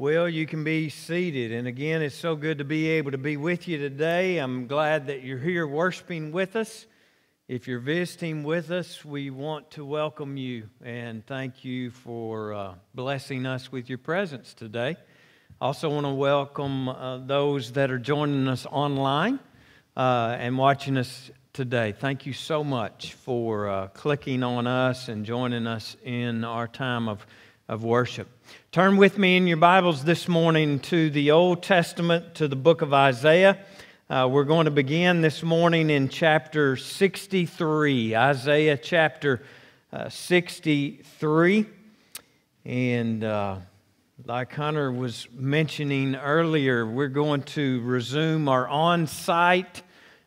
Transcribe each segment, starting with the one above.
Well, you can be seated. And again, it's so good to be able to be with you today. I'm glad that you're here worshiping with us. If you're visiting with us, we want to welcome you and thank you for uh, blessing us with your presence today. Also, want to welcome uh, those that are joining us online uh, and watching us today. Thank you so much for uh, clicking on us and joining us in our time of, of worship. Turn with me in your Bibles this morning to the Old Testament, to the book of Isaiah. Uh, we're going to begin this morning in chapter 63, Isaiah chapter uh, 63. And uh, like Hunter was mentioning earlier, we're going to resume our on site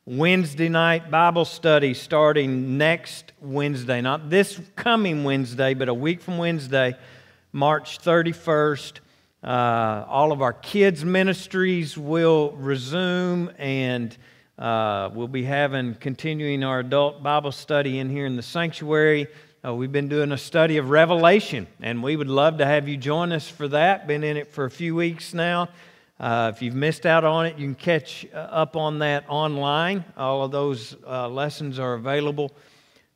Wednesday night Bible study starting next Wednesday. Not this coming Wednesday, but a week from Wednesday, March 31st. Uh, all of our kids' ministries will resume, and uh, we'll be having continuing our adult Bible study in here in the sanctuary. Uh, we've been doing a study of Revelation, and we would love to have you join us for that. Been in it for a few weeks now. Uh, if you've missed out on it, you can catch uh, up on that online. All of those uh, lessons are available.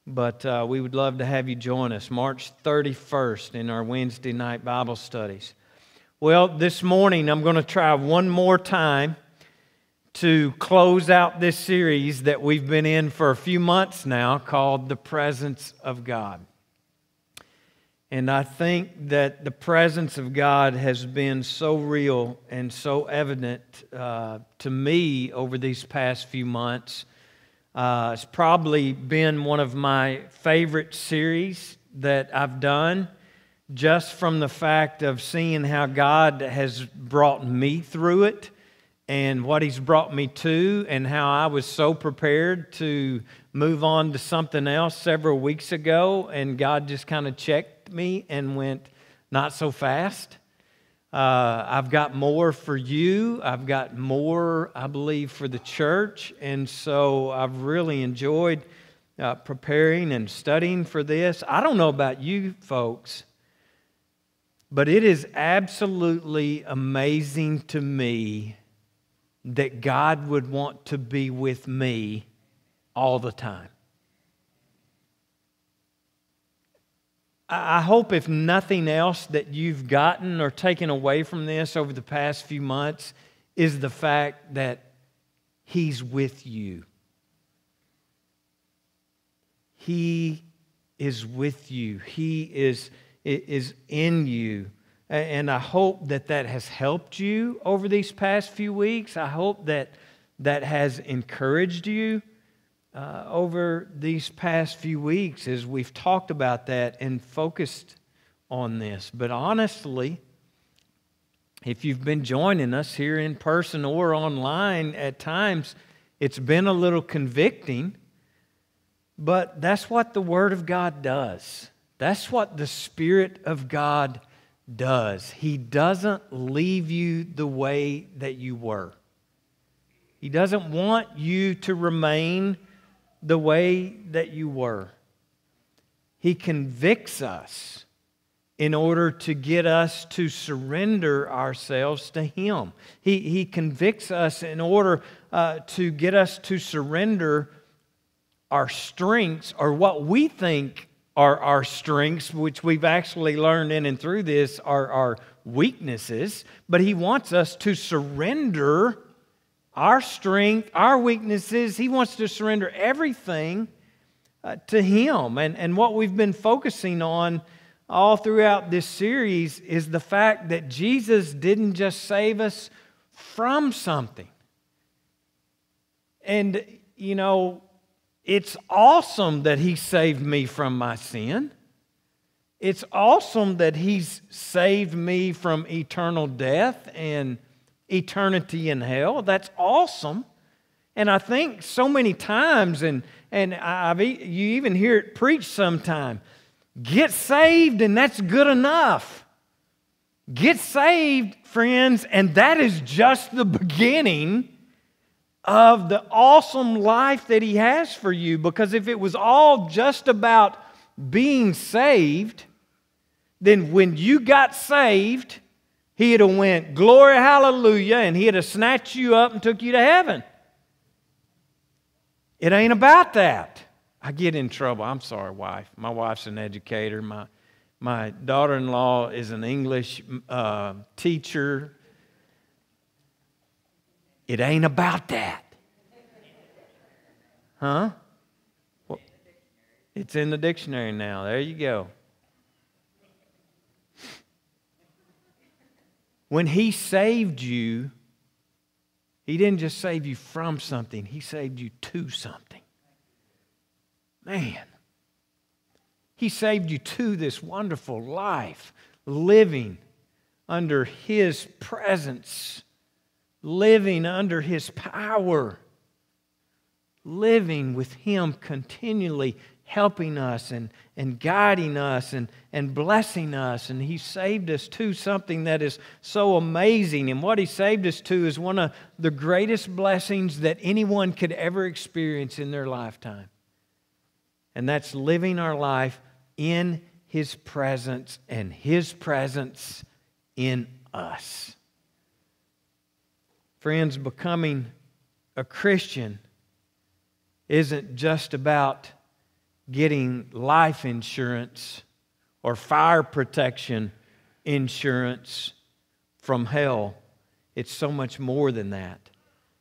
But uh, we would love to have you join us March 31st in our Wednesday night Bible studies. Well, this morning I'm going to try one more time to close out this series that we've been in for a few months now called The Presence of God. And I think that the presence of God has been so real and so evident uh, to me over these past few months. Uh, it's probably been one of my favorite series that I've done just from the fact of seeing how God has brought me through it and what He's brought me to, and how I was so prepared to move on to something else several weeks ago, and God just kind of checked me and went, Not so fast. Uh, I've got more for you. I've got more, I believe, for the church. And so I've really enjoyed uh, preparing and studying for this. I don't know about you folks, but it is absolutely amazing to me that God would want to be with me all the time. I hope, if nothing else, that you've gotten or taken away from this over the past few months is the fact that He's with you. He is with you, He is, is in you. And I hope that that has helped you over these past few weeks. I hope that that has encouraged you uh, over these past few weeks as we've talked about that and focused on this. But honestly, if you've been joining us here in person or online at times, it's been a little convicting, but that's what the Word of God does. That's what the Spirit of God does. He doesn't leave you the way that you were. He doesn't want you to remain the way that you were. He convicts us in order to get us to surrender ourselves to Him. He, he convicts us in order uh, to get us to surrender our strengths or what we think are our strengths, which we've actually learned in and through this are our weaknesses. But He wants us to surrender our strength, our weaknesses. He wants to surrender everything uh, to Him. And, and what we've been focusing on all throughout this series is the fact that Jesus didn't just save us from something. And, you know, it's awesome that He saved me from my sin. It's awesome that He's saved me from eternal death and eternity in hell. That's awesome. And I think so many times, and, and I've, you even hear it preached sometime get saved, and that's good enough. Get saved, friends, and that is just the beginning of the awesome life that He has for you. Because if it was all just about being saved, then when you got saved, He'd have went, glory, hallelujah, and he'd have snatched you up and took you to heaven. It ain't about that. I get in trouble. I'm sorry, wife. My wife's an educator. My, my daughter in law is an English uh, teacher. It ain't about that. Huh? Well, it's in the dictionary now. There you go. When He saved you, He didn't just save you from something, He saved you to something. Man, He saved you to this wonderful life, living under His presence, living under His power, living with Him continually helping us and, and guiding us and, and blessing us. And He saved us to something that is so amazing. And what He saved us to is one of the greatest blessings that anyone could ever experience in their lifetime. And that's living our life in His presence and His presence in us. Friends, becoming a Christian isn't just about getting life insurance or fire protection insurance from hell. It's so much more than that.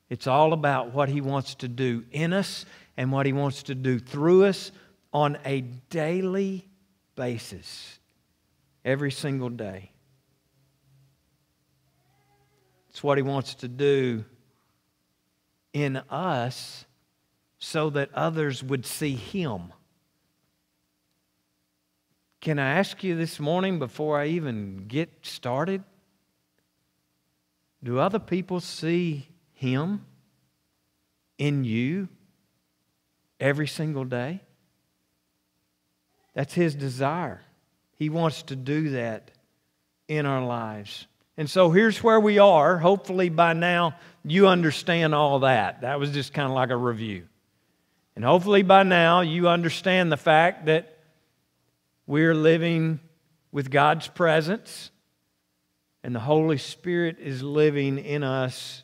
It's all about what He wants to do in us and what He wants to do through us on a daily basis, every single day. It's what He wants to do in us so that others would see Him. Can I ask you this morning before I even get started? Do other people see Him in you every single day? That's His desire. He wants to do that in our lives. And so here's where we are. Hopefully, by now, you understand all that. That was just kind of like a review. And hopefully, by now, you understand the fact that we're living with God's presence, and the Holy Spirit is living in us.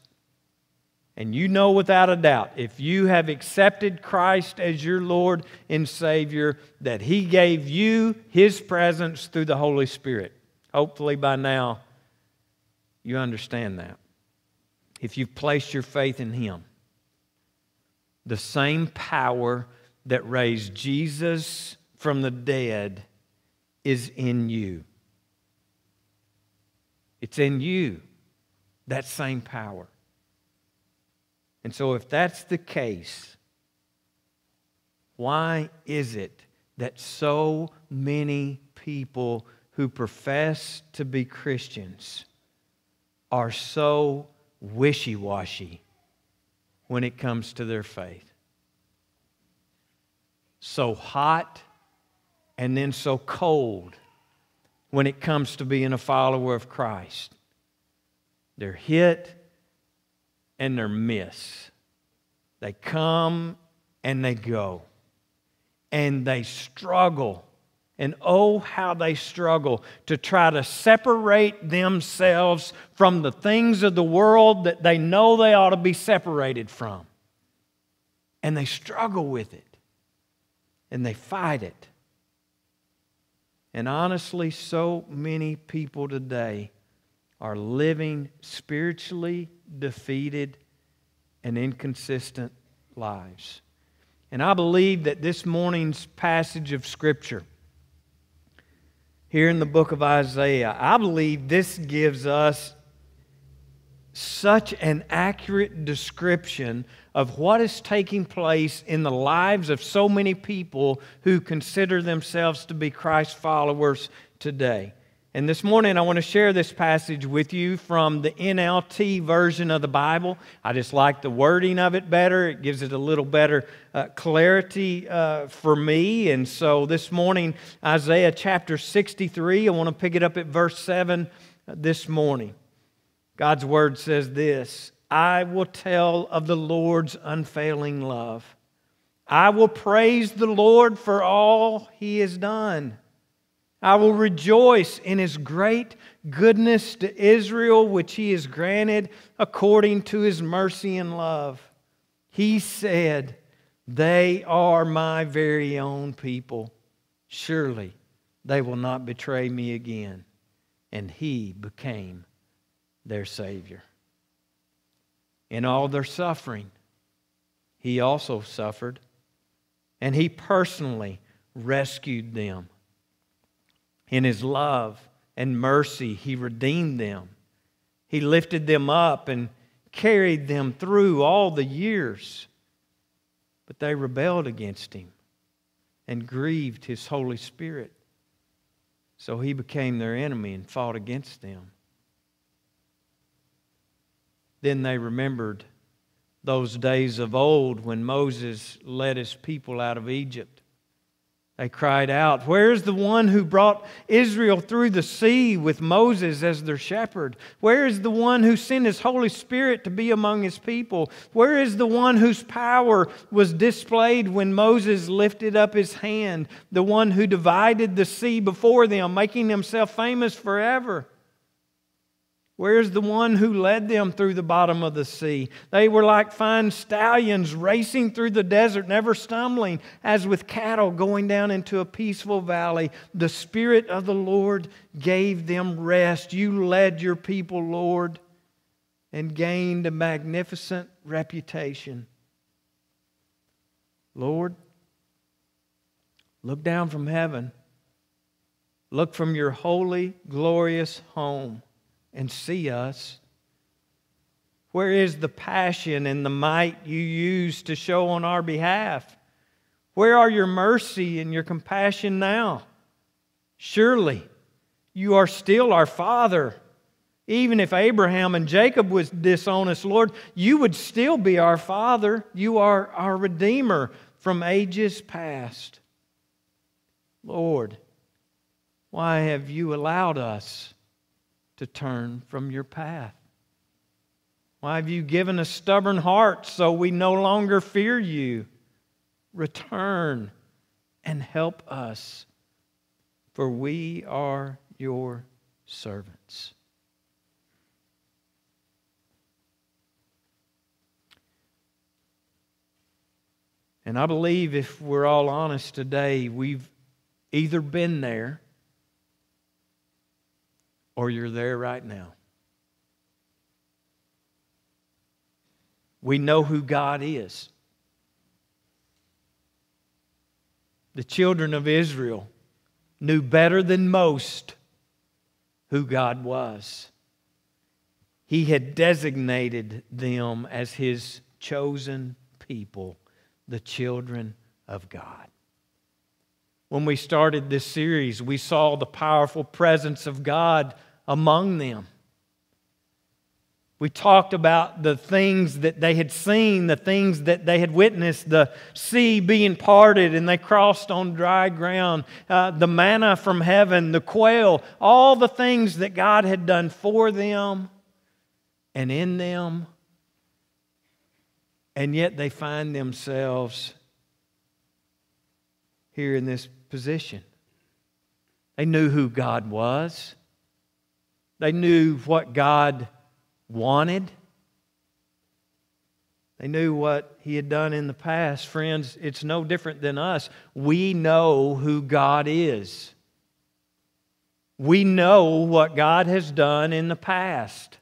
And you know without a doubt, if you have accepted Christ as your Lord and Savior, that He gave you His presence through the Holy Spirit. Hopefully, by now, you understand that. If you've placed your faith in Him, the same power that raised Jesus from the dead is in you. It's in you, that same power. And so, if that's the case, why is it that so many people who profess to be Christians are so wishy washy when it comes to their faith? So hot and then so cold when it comes to being a follower of Christ. They're hit and they're miss. They come and they go. And they struggle. And oh, how they struggle to try to separate themselves from the things of the world that they know they ought to be separated from. And they struggle with it. And they fight it. And honestly, so many people today are living spiritually defeated and inconsistent lives. And I believe that this morning's passage of Scripture, here in the book of Isaiah, I believe this gives us such an accurate description of what is taking place in the lives of so many people who consider themselves to be Christ followers today. And this morning, I want to share this passage with you from the NLT version of the Bible. I just like the wording of it better, it gives it a little better uh, clarity uh, for me. And so this morning, Isaiah chapter 63, I want to pick it up at verse 7 uh, this morning. God's word says this I will tell of the Lord's unfailing love. I will praise the Lord for all he has done. I will rejoice in his great goodness to Israel, which he has granted according to his mercy and love. He said, They are my very own people. Surely they will not betray me again. And he became their Savior. In all their suffering, he also suffered, and he personally rescued them in his love and mercy, he redeemed them. He lifted them up and carried them through all the years. But they rebelled against him and grieved his Holy Spirit. So he became their enemy and fought against them. Then they remembered those days of old when Moses led his people out of Egypt. They cried out, Where is the one who brought Israel through the sea with Moses as their shepherd? Where is the one who sent his Holy Spirit to be among his people? Where is the one whose power was displayed when Moses lifted up his hand? The one who divided the sea before them, making himself famous forever? Where's the one who led them through the bottom of the sea? They were like fine stallions racing through the desert, never stumbling, as with cattle going down into a peaceful valley. The Spirit of the Lord gave them rest. You led your people, Lord, and gained a magnificent reputation. Lord, look down from heaven. Look from your holy, glorious home and see us? Where is the passion and the might you use to show on our behalf? Where are your mercy and your compassion now? Surely you are still our Father. Even if Abraham and Jacob was dishonest, Lord, you would still be our Father. You are our Redeemer from ages past. Lord, why have you allowed us to turn from your path? Why have you given us stubborn hearts so we no longer fear you? Return and help us, for we are your servants. And I believe if we're all honest today, we've either been there or you're there right now. We know who God is. The children of Israel knew better than most who God was. He had designated them as his chosen people, the children of God. When we started this series, we saw the powerful presence of God among them. We talked about the things that they had seen, the things that they had witnessed, the sea being parted and they crossed on dry ground, uh, the manna from heaven, the quail, all the things that God had done for them and in them. And yet they find themselves here in this position. They knew who God was, they knew what God wanted. They knew what he had done in the past. Friends, it's no different than us. We know who God is. We know what God has done in the past.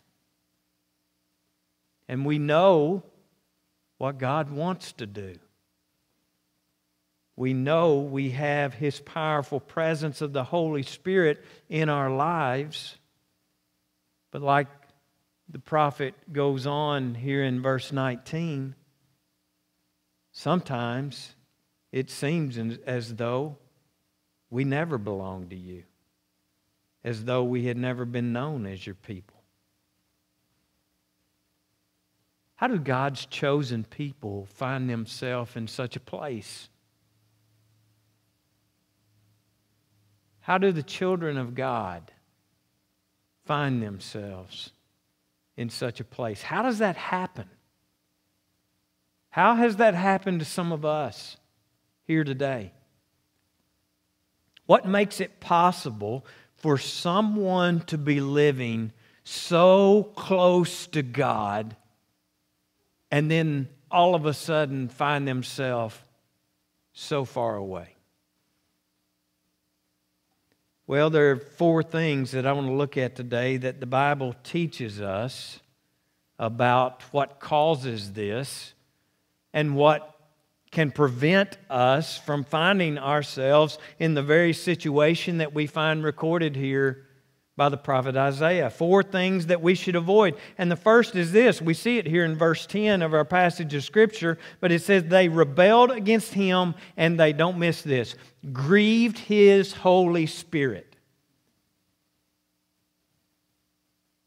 And we know what God wants to do we know we have His powerful presence of the Holy Spirit in our lives. But like the prophet goes on here in verse 19, sometimes it seems as though we never belong to you, as though we had never been known as your people. How do God's chosen people find themselves in such a place? How do the children of God find themselves in such a place? How does that happen? How has that happened to some of us here today? What makes it possible for someone to be living so close to God and then all of a sudden find themselves so far away? Well, there are four things that I want to look at today that the Bible teaches us about what causes this and what can prevent us from finding ourselves in the very situation that we find recorded here by the prophet Isaiah. Four things that we should avoid. And the first is this we see it here in verse 10 of our passage of Scripture, but it says, They rebelled against him, and they don't miss this grieved his Holy Spirit.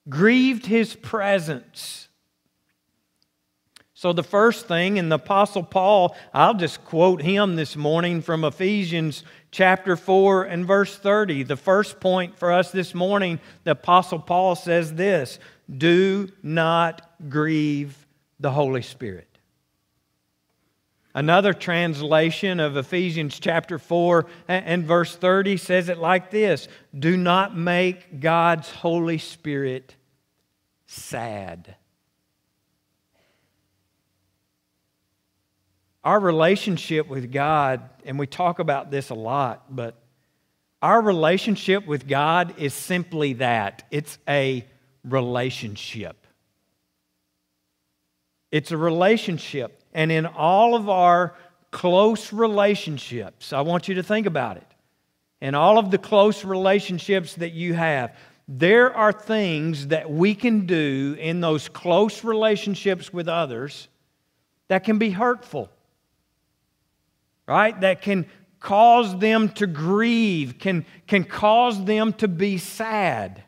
Grieved his presence. So, the first thing, and the Apostle Paul, I'll just quote him this morning from Ephesians chapter 4 and verse 30. The first point for us this morning, the Apostle Paul says this Do not grieve the Holy Spirit. Another translation of Ephesians chapter 4 and verse 30 says it like this Do not make God's Holy Spirit sad. Our relationship with God, and we talk about this a lot, but our relationship with God is simply that it's a relationship. It's a relationship. And in all of our close relationships, I want you to think about it. In all of the close relationships that you have, there are things that we can do in those close relationships with others that can be hurtful, right? That can cause them to grieve, can, can cause them to be sad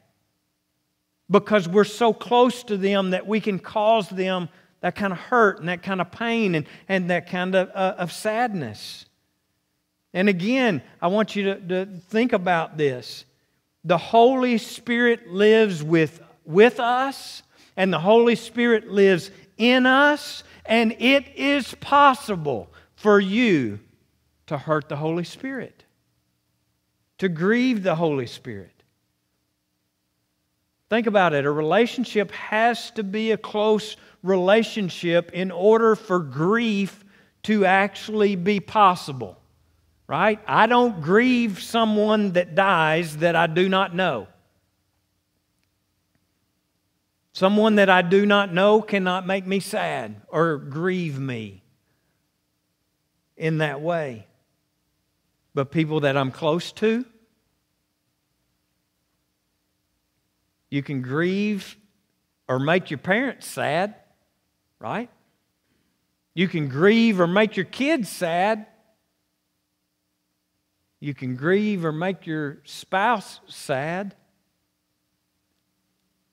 because we're so close to them that we can cause them that kind of hurt and that kind of pain and, and that kind of, uh, of sadness. And again, I want you to, to think about this. The Holy Spirit lives with, with us, and the Holy Spirit lives in us, and it is possible for you to hurt the Holy Spirit, to grieve the Holy Spirit. Think about it. A relationship has to be a close relationship in order for grief to actually be possible. Right? I don't grieve someone that dies that I do not know. Someone that I do not know cannot make me sad or grieve me in that way. But people that I'm close to, you can grieve or make your parents sad right? You can grieve or make your kids sad. You can grieve or make your spouse sad.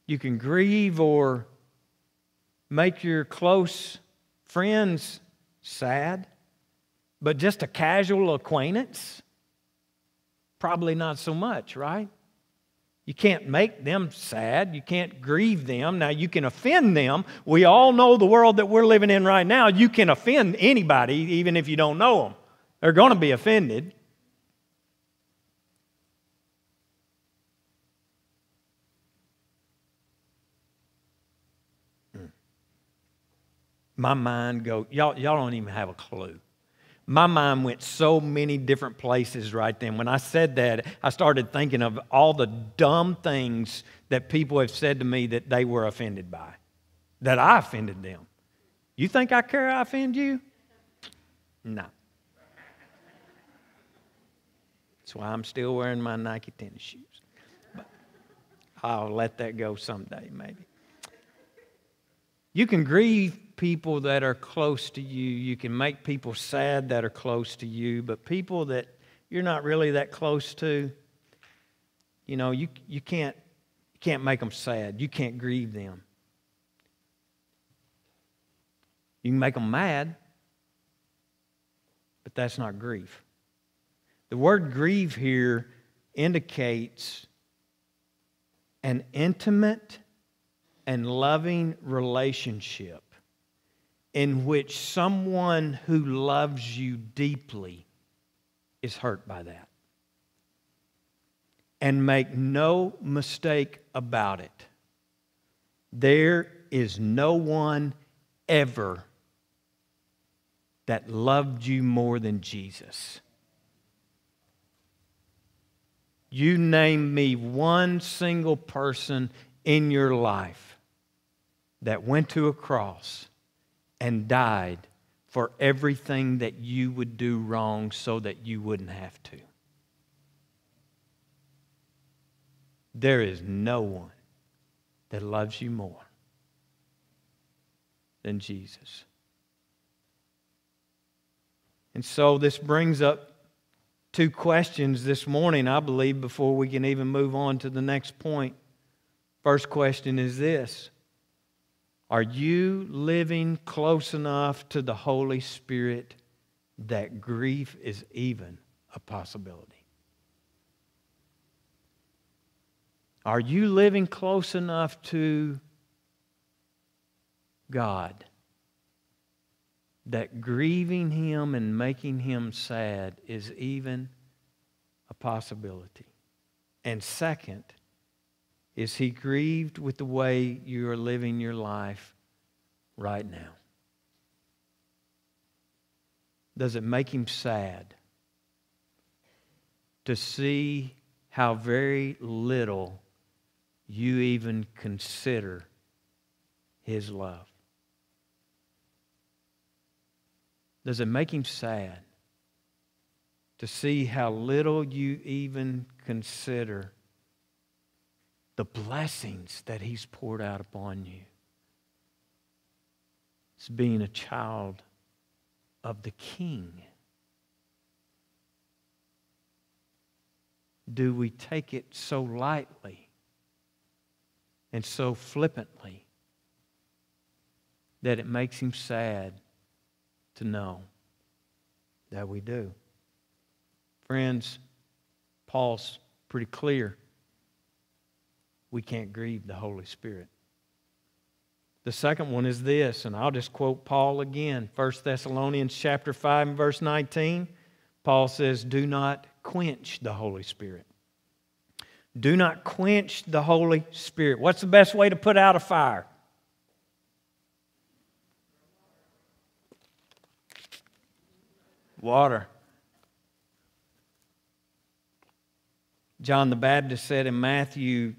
You can grieve or make your close friends sad. But just a casual acquaintance? Probably not so much, right? You can't make them sad. You can't grieve them. Now, you can offend them. We all know the world that we're living in right now. You can offend anybody, even if you don't know them. They're going to be offended. Hmm. My mind go, y'all, y'all don't even have a clue my mind went so many different places right then. When I said that, I started thinking of all the dumb things that people have said to me that they were offended by, that I offended them. You think I care I offend you? No. That's why I'm still wearing my Nike tennis shoes. But I'll let that go someday, maybe. You can grieve people that are close to you. You can make people sad that are close to you, but people that you're not really that close to, you know, you, you, can't, you can't make them sad. You can't grieve them. You can make them mad, but that's not grief. The word grieve here indicates an intimate and loving relationship in which someone who loves you deeply is hurt by that. And make no mistake about it. There is no one ever that loved you more than Jesus. You name me one single person in your life that went to a cross and died for everything that you would do wrong so that you wouldn't have to. There is no one that loves you more than Jesus. And so this brings up two questions this morning, I believe, before we can even move on to the next point. First question is this Are you living close enough to the Holy Spirit that grief is even a possibility? Are you living close enough to God that grieving him and making him sad is even a possibility. And second, is he grieved with the way you are living your life right now? Does it make him sad to see how very little you even consider his love? Does it make him sad to see how little you even consider the blessings that he's poured out upon you? It's being a child of the King. Do we take it so lightly and so flippantly that it makes him sad to know that we do. Friends, Paul's pretty clear. We can't grieve the Holy Spirit. The second one is this, and I'll just quote Paul again. 1 Thessalonians chapter 5 and verse 19. Paul says, Do not quench the Holy Spirit. Do not quench the Holy Spirit. What's the best way to put out a fire? water. John the Baptist said in Matthew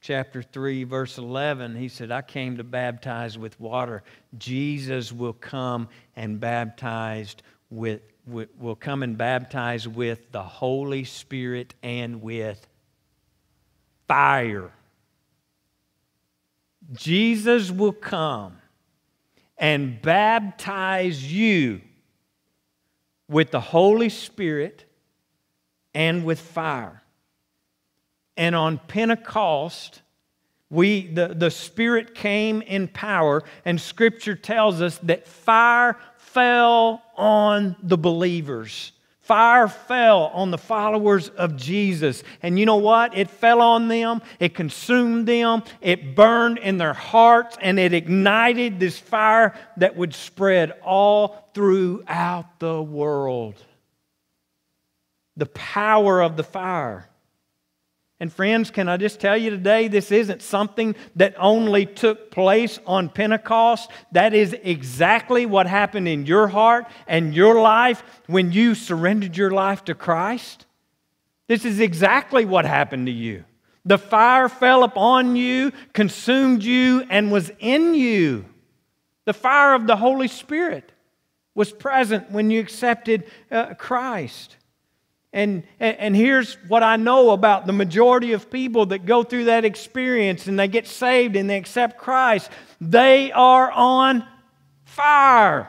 chapter 3, verse 11, he said, I came to baptize with water. Jesus will come and baptized with, with will come and baptize with the Holy Spirit and with fire. Jesus will come and baptize you with the Holy Spirit and with fire. And on Pentecost, we, the, the Spirit came in power, and Scripture tells us that fire fell on the believers. Fire fell on the followers of Jesus. And you know what? It fell on them, it consumed them, it burned in their hearts, and it ignited this fire that would spread all throughout the world. The power of the fire. And friends, can I just tell you today, this isn't something that only took place on Pentecost. That is exactly what happened in your heart and your life when you surrendered your life to Christ. This is exactly what happened to you. The fire fell upon you, consumed you, and was in you. The fire of the Holy Spirit was present when you accepted uh, Christ. And, and here's what I know about the majority of people that go through that experience and they get saved and they accept Christ. They are on fire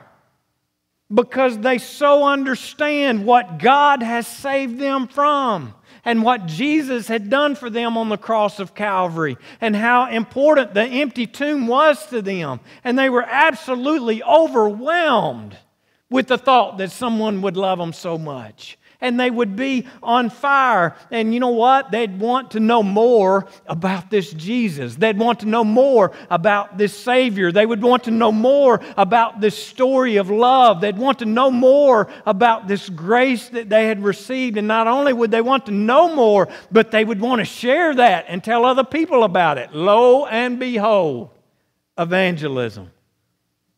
because they so understand what God has saved them from and what Jesus had done for them on the cross of Calvary and how important the empty tomb was to them. And they were absolutely overwhelmed with the thought that someone would love them so much and they would be on fire. And you know what? They'd want to know more about this Jesus. They'd want to know more about this Savior. They would want to know more about this story of love. They'd want to know more about this grace that they had received. And not only would they want to know more, but they would want to share that and tell other people about it. Lo and behold, evangelism.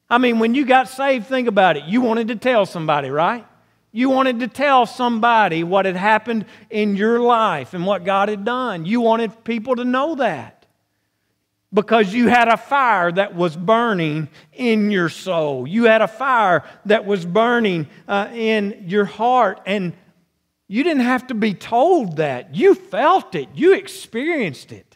I mean, when you got saved, think about it. You wanted to tell somebody, right? You wanted to tell somebody what had happened in your life and what God had done. You wanted people to know that because you had a fire that was burning in your soul. You had a fire that was burning uh, in your heart. And you didn't have to be told that. You felt it, you experienced it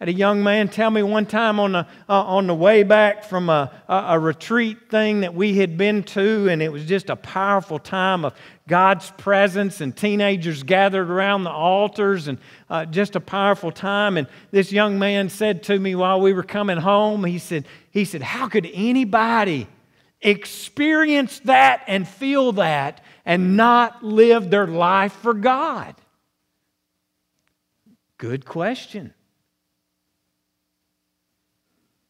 had a young man tell me one time on the, uh, on the way back from a, a, a, retreat thing that we had been to, and it was just a powerful time of God's presence and teenagers gathered around the altars, and uh, just a powerful time. And this young man said to me while we were coming home, he said, he said How could anybody experience that and feel that and not live their life for God? Good question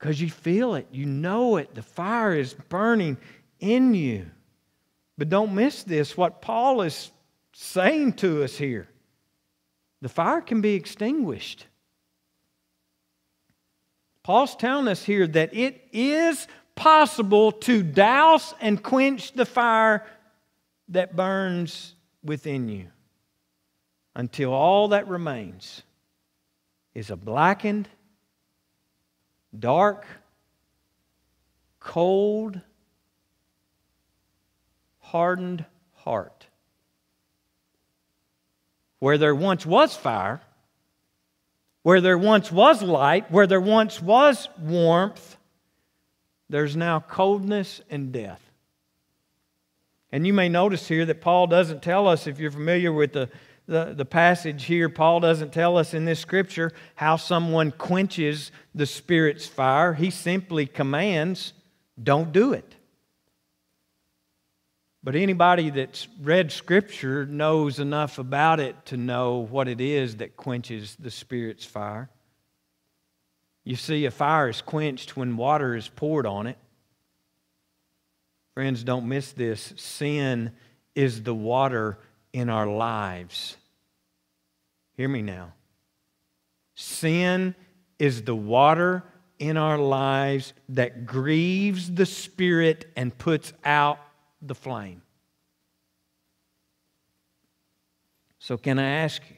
because you feel it, you know it. The fire is burning in you. But don't miss this what Paul is saying to us here. The fire can be extinguished. Paul's telling us here that it is possible to douse and quench the fire that burns within you until all that remains is a blackened dark, cold, hardened heart. Where there once was fire, where there once was light, where there once was warmth, there's now coldness and death. And you may notice here that Paul doesn't tell us, if you're familiar with the the, the passage here, Paul doesn't tell us in this scripture how someone quenches the Spirit's fire. He simply commands, don't do it. But anybody that's read Scripture knows enough about it to know what it is that quenches the Spirit's fire. You see, a fire is quenched when water is poured on it. Friends, don't miss this. Sin is the water in our lives. Hear me now. Sin is the water in our lives that grieves the Spirit and puts out the flame. So, can I ask you,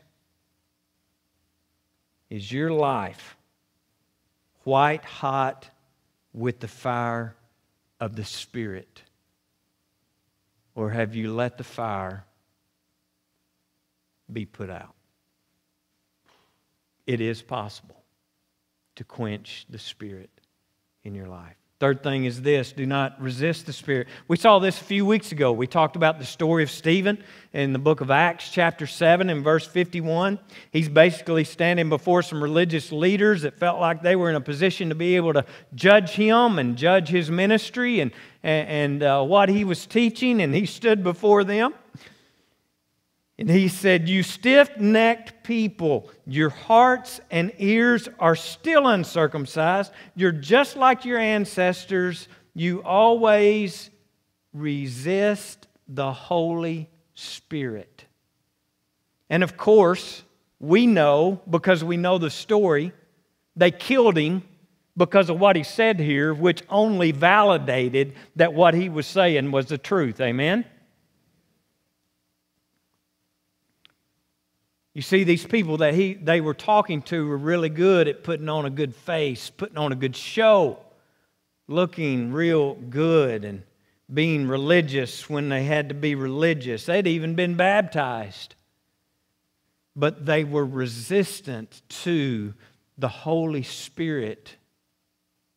is your life white hot with the fire of the Spirit? Or have you let the fire be put out. It is possible to quench the Spirit in your life. Third thing is this do not resist the Spirit. We saw this a few weeks ago. We talked about the story of Stephen in the book of Acts, chapter 7, and verse 51. He's basically standing before some religious leaders that felt like they were in a position to be able to judge him and judge his ministry and, and, uh, what he was teaching, and he stood before them. And he said, You stiff necked people, your hearts and ears are still uncircumcised. You're just like your ancestors. You always resist the Holy Spirit. And of course, we know because we know the story, they killed him because of what he said here, which only validated that what he was saying was the truth. Amen? You see, these people that he, they were talking to were really good at putting on a good face, putting on a good show, looking real good, and being religious when they had to be religious. They'd even been baptized. But they were resistant to the Holy Spirit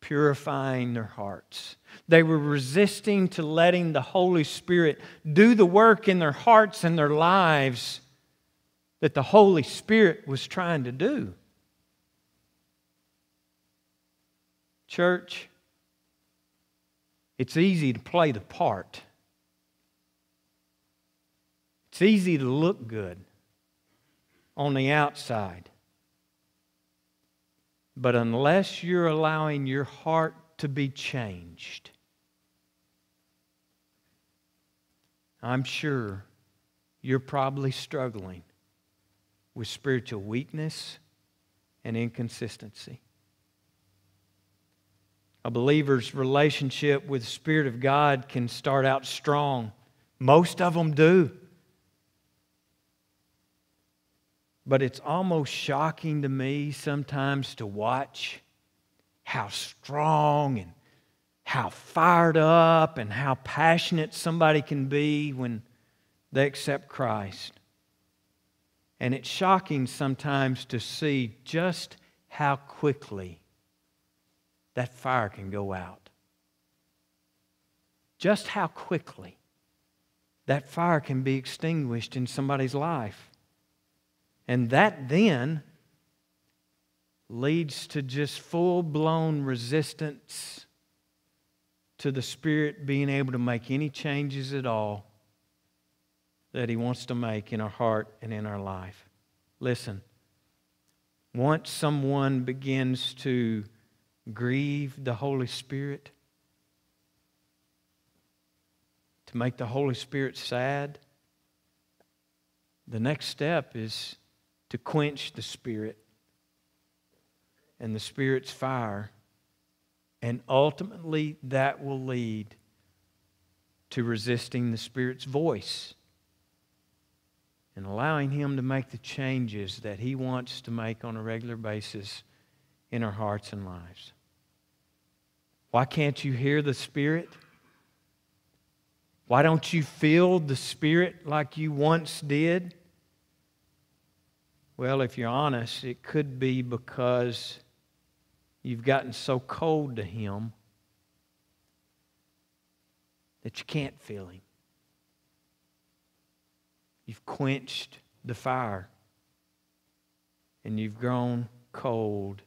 purifying their hearts. They were resisting to letting the Holy Spirit do the work in their hearts and their lives that the Holy Spirit was trying to do. Church, it's easy to play the part. It's easy to look good on the outside. But unless you're allowing your heart to be changed, I'm sure you're probably struggling with spiritual weakness and inconsistency. A believer's relationship with the Spirit of God can start out strong. Most of them do. But it's almost shocking to me sometimes to watch how strong and how fired up and how passionate somebody can be when they accept Christ. And it's shocking sometimes to see just how quickly that fire can go out. Just how quickly that fire can be extinguished in somebody's life. And that then leads to just full blown resistance to the Spirit being able to make any changes at all that He wants to make in our heart and in our life. Listen, once someone begins to grieve the Holy Spirit, to make the Holy Spirit sad, the next step is to quench the Spirit and the Spirit's fire. And ultimately, that will lead to resisting the Spirit's voice and allowing Him to make the changes that He wants to make on a regular basis in our hearts and lives. Why can't you hear the Spirit? Why don't you feel the Spirit like you once did? Well, if you're honest, it could be because you've gotten so cold to Him that you can't feel Him. You've quenched the fire and you've grown cold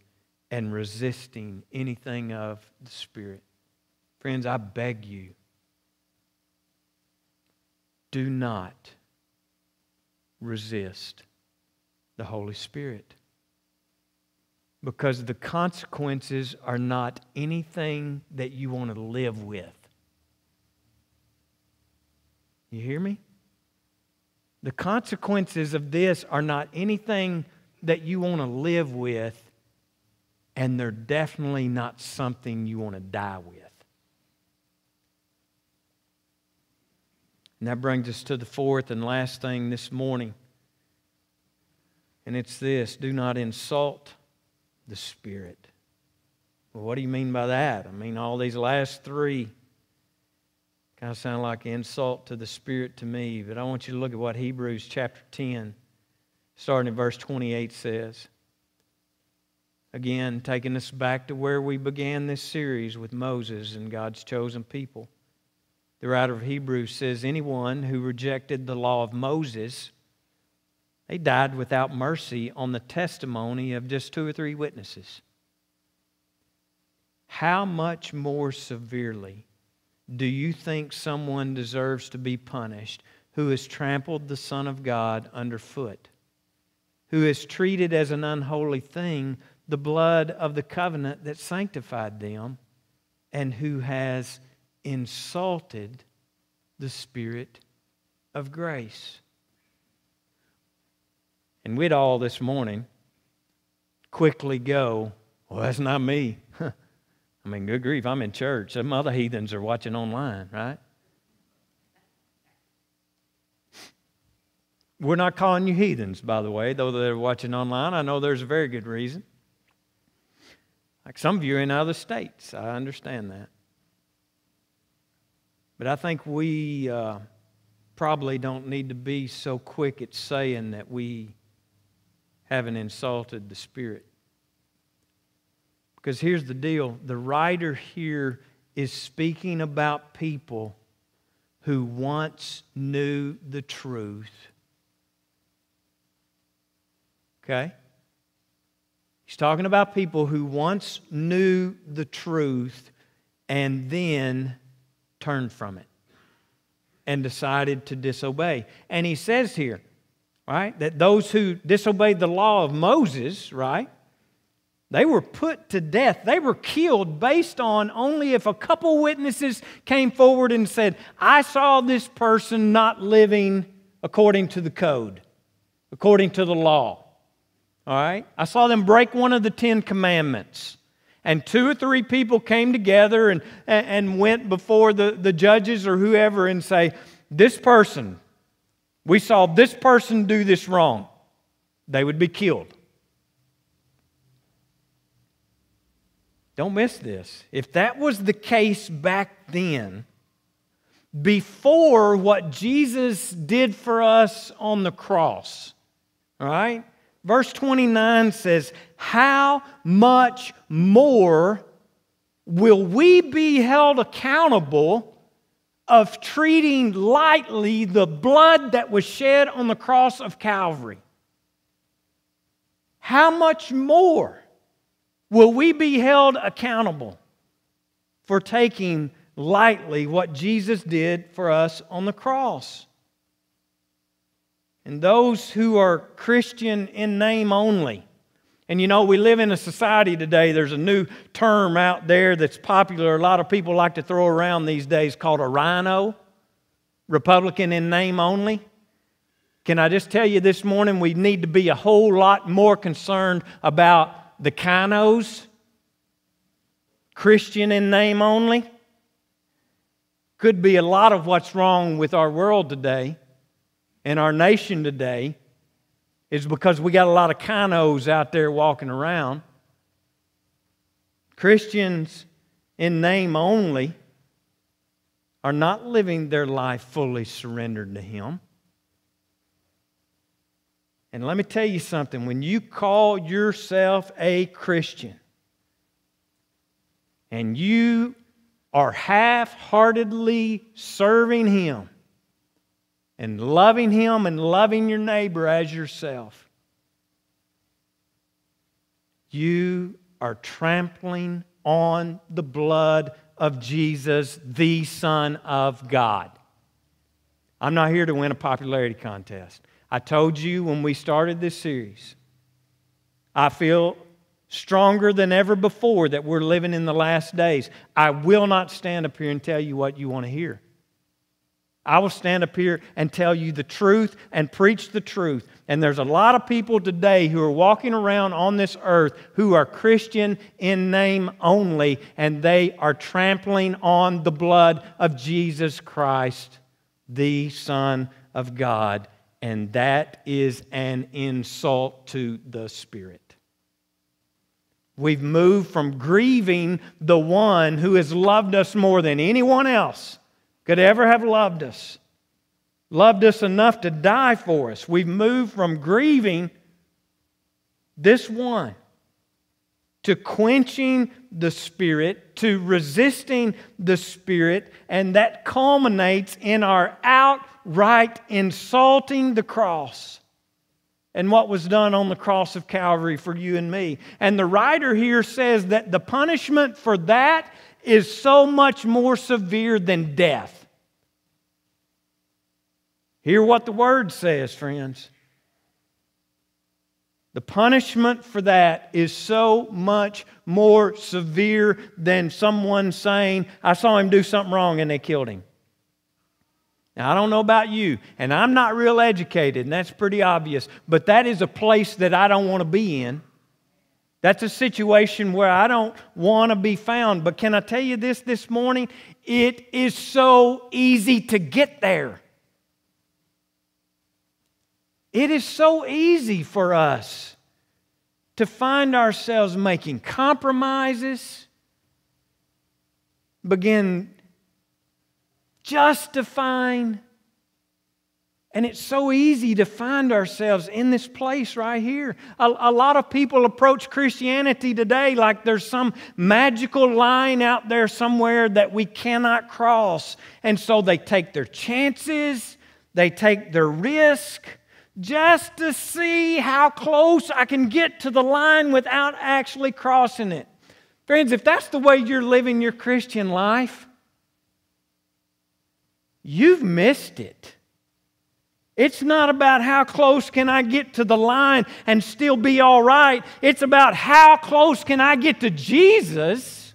and resisting anything of the Spirit. Friends, I beg you, do not resist the Holy Spirit. Because the consequences are not anything that you want to live with. You hear me? The consequences of this are not anything that you want to live with and they're definitely not something you want to die with. And that brings us to the fourth and last thing this morning. And it's this do not insult the Spirit. Well, what do you mean by that? I mean, all these last three kind of sound like insult to the Spirit to me, but I want you to look at what Hebrews chapter 10, starting in verse 28, says. Again, taking us back to where we began this series with Moses and God's chosen people. The writer of Hebrews says, Anyone who rejected the law of Moses, they died without mercy on the testimony of just two or three witnesses. How much more severely do you think someone deserves to be punished who has trampled the Son of God underfoot, who has treated as an unholy thing the blood of the covenant that sanctified them and who has insulted the Spirit of grace. And we'd all this morning quickly go, Well, that's not me. I mean, good grief, I'm in church. Some other heathens are watching online, right? We're not calling you heathens, by the way, though they're watching online. I know there's a very good reason. Like some of you are in other states. I understand that. But I think we uh, probably don't need to be so quick at saying that we haven't insulted the Spirit. Because here's the deal the writer here is speaking about people who once knew the truth. Okay? He's talking about people who once knew the truth and then turned from it. and decided to disobey. And he says here, right, that those who disobeyed the law of Moses, right, they were put to death. They were killed based on only if a couple witnesses came forward and said, I saw this person not living according to the code, according to the law. All right? I saw them break one of the Ten Commandments. And two or three people came together and, and went before the, the judges or whoever and say, This person, we saw this person do this wrong. They would be killed. Don't miss this. If that was the case back then, before what Jesus did for us on the cross, all right? Verse 29 says, How much more will we be held accountable of treating lightly the blood that was shed on the cross of Calvary? How much more will we be held accountable for taking lightly what Jesus did for us on the cross? and those who are Christian in name only. And you know, we live in a society today, there's a new term out there that's popular. A lot of people like to throw around these days called a RINO, Republican in name only. Can I just tell you this morning, we need to be a whole lot more concerned about the KINOs, Christian in name only. Could be a lot of what's wrong with our world today and our nation today is because we got a lot of KINOs out there walking around. Christians in name only are not living their life fully surrendered to Him. And let me tell you something when you call yourself a Christian and you are half heartedly serving Him, and loving Him and loving your neighbor as yourself, you are trampling on the blood of Jesus, the Son of God. I'm not here to win a popularity contest. I told you when we started this series, I feel stronger than ever before that we're living in the last days. I will not stand up here and tell you what you want to hear. I will stand up here and tell you the truth and preach the truth. And there's a lot of people today who are walking around on this earth who are Christian in name only, and they are trampling on the blood of Jesus Christ, the Son of God. And that is an insult to the Spirit. We've moved from grieving the one who has loved us more than anyone else could ever have loved us, loved us enough to die for us. We've moved from grieving this one to quenching the Spirit, to resisting the Spirit, and that culminates in our outright insulting the cross and what was done on the cross of Calvary for you and me. And the writer here says that the punishment for that is so much more severe than death. Hear what the word says, friends. The punishment for that is so much more severe than someone saying, I saw him do something wrong and they killed him. Now, I don't know about you, and I'm not real educated, and that's pretty obvious, but that is a place that I don't want to be in. That's a situation where I don't want to be found. But can I tell you this this morning? It is so easy to get there. It is so easy for us to find ourselves making compromises, begin justifying and it's so easy to find ourselves in this place right here. A, a, lot of people approach Christianity today like there's some magical line out there somewhere that we cannot cross. And so they take their chances, they take their risk just to see how close I can get to the line without actually crossing it. Friends, if that's the way you're living your Christian life, you've missed it. It's not about how close can I get to the line and still be all right. It's about how close can I get to Jesus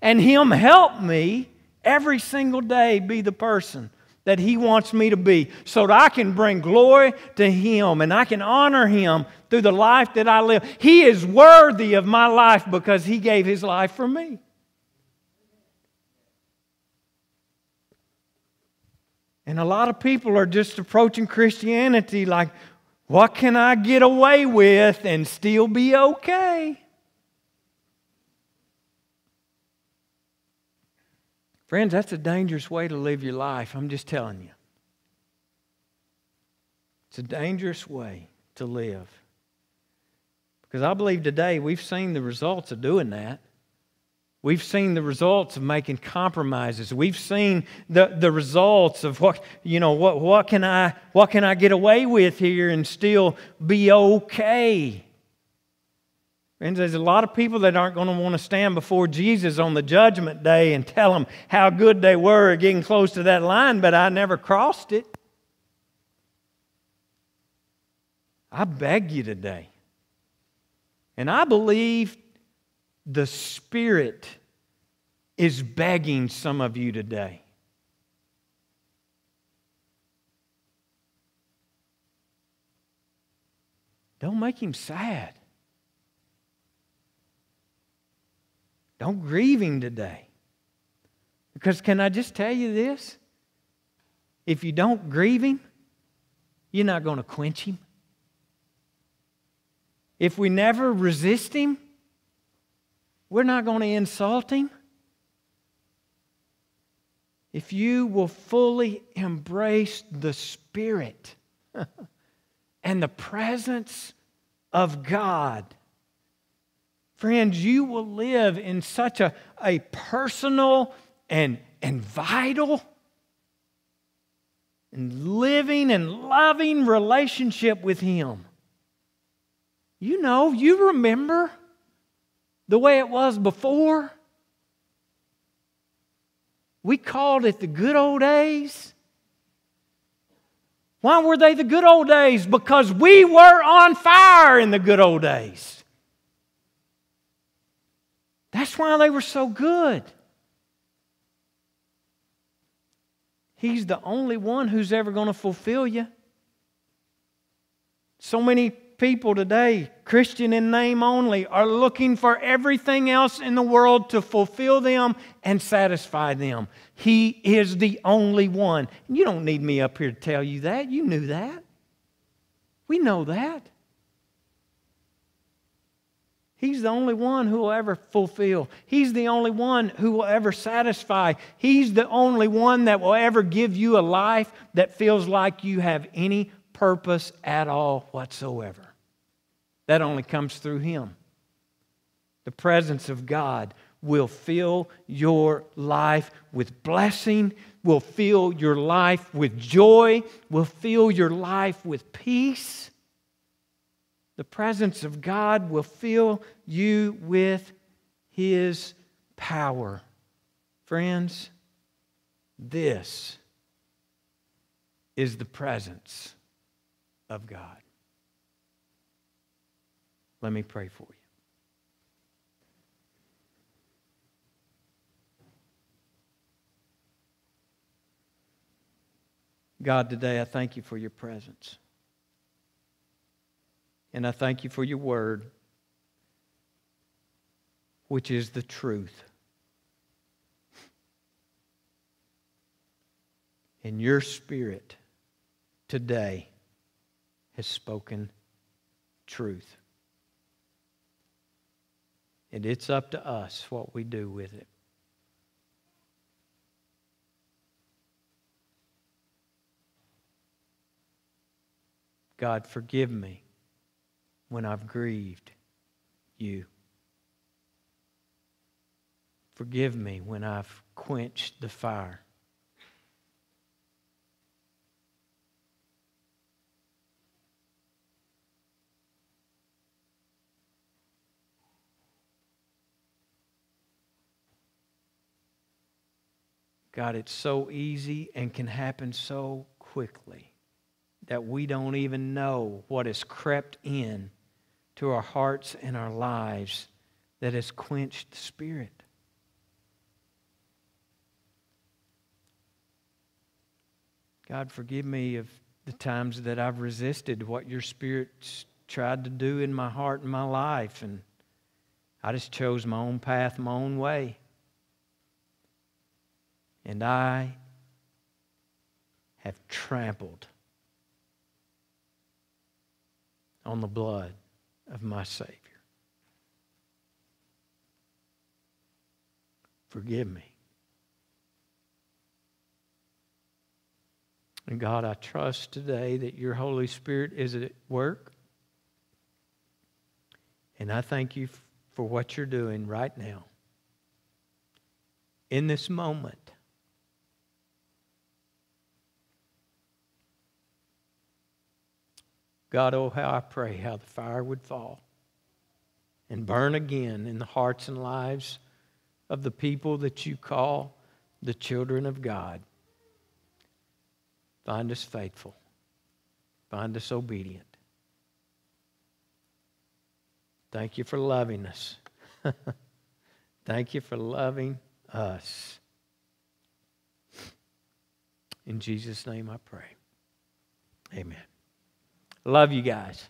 and Him help me every single day be the person that He wants me to be so that I can bring glory to Him and I can honor Him through the life that I live. He is worthy of my life because He gave His life for me. And a lot of people are just approaching Christianity like, what can I get away with and still be okay? Friends, that's a dangerous way to live your life. I'm just telling you. It's a dangerous way to live. Because I believe today we've seen the results of doing that. We've seen the results of making compromises. We've seen the, the results of what, you know, what, what, can I, what can I get away with here and still be okay? Friends, there's a lot of people that aren't going to want to stand before Jesus on the judgment day and tell him how good they were getting close to that line, but I never crossed it. I beg you today. And I believe the Spirit is begging some of you today. Don't make him sad. Don't grieve him today. Because can I just tell you this? If you don't grieve him, you're not going to quench him. If we never resist him, we're not going to insult him. If you will fully embrace the Spirit and the presence of God, friends, you will live in such a, a personal and, and vital and living and loving relationship with Him. You know, you remember the way it was before. We called it the good old days. Why were they the good old days? Because we were on fire in the good old days. That's why they were so good. He's the only one who's ever going to fulfill you. So many people today, Christian in name only, are looking for everything else in the world to fulfill them and satisfy them. He is the only one. You don't need me up here to tell you that. You knew that. We know that. He's the only one who will ever fulfill. He's the only one who will ever satisfy. He's the only one that will ever give you a life that feels like you have any purpose at all whatsoever. That only comes through Him. The presence of God will fill your life with blessing, will fill your life with joy, will fill your life with peace. The presence of God will fill you with His power. Friends, this is the presence of God. Let me pray for you. God, today I thank you for your presence. And I thank you for your word, which is the truth. And your spirit today has spoken truth. And it's up to us what we do with it. God, forgive me when I've grieved you. Forgive me when I've quenched the fire. God, it's so easy and can happen so quickly that we don't even know what has crept in to our hearts and our lives that has quenched the Spirit. God, forgive me of the times that I've resisted what your Spirit's tried to do in my heart and my life, and I just chose my own path, my own way. And I have trampled on the blood of my Savior. Forgive me. And God, I trust today that your Holy Spirit is at work. And I thank you for what you're doing right now. In this moment. God, oh, how I pray how the fire would fall and burn again in the hearts and lives of the people that you call the children of God. Find us faithful, find us obedient. Thank you for loving us. Thank you for loving us. In Jesus' name I pray. Amen. Love you guys.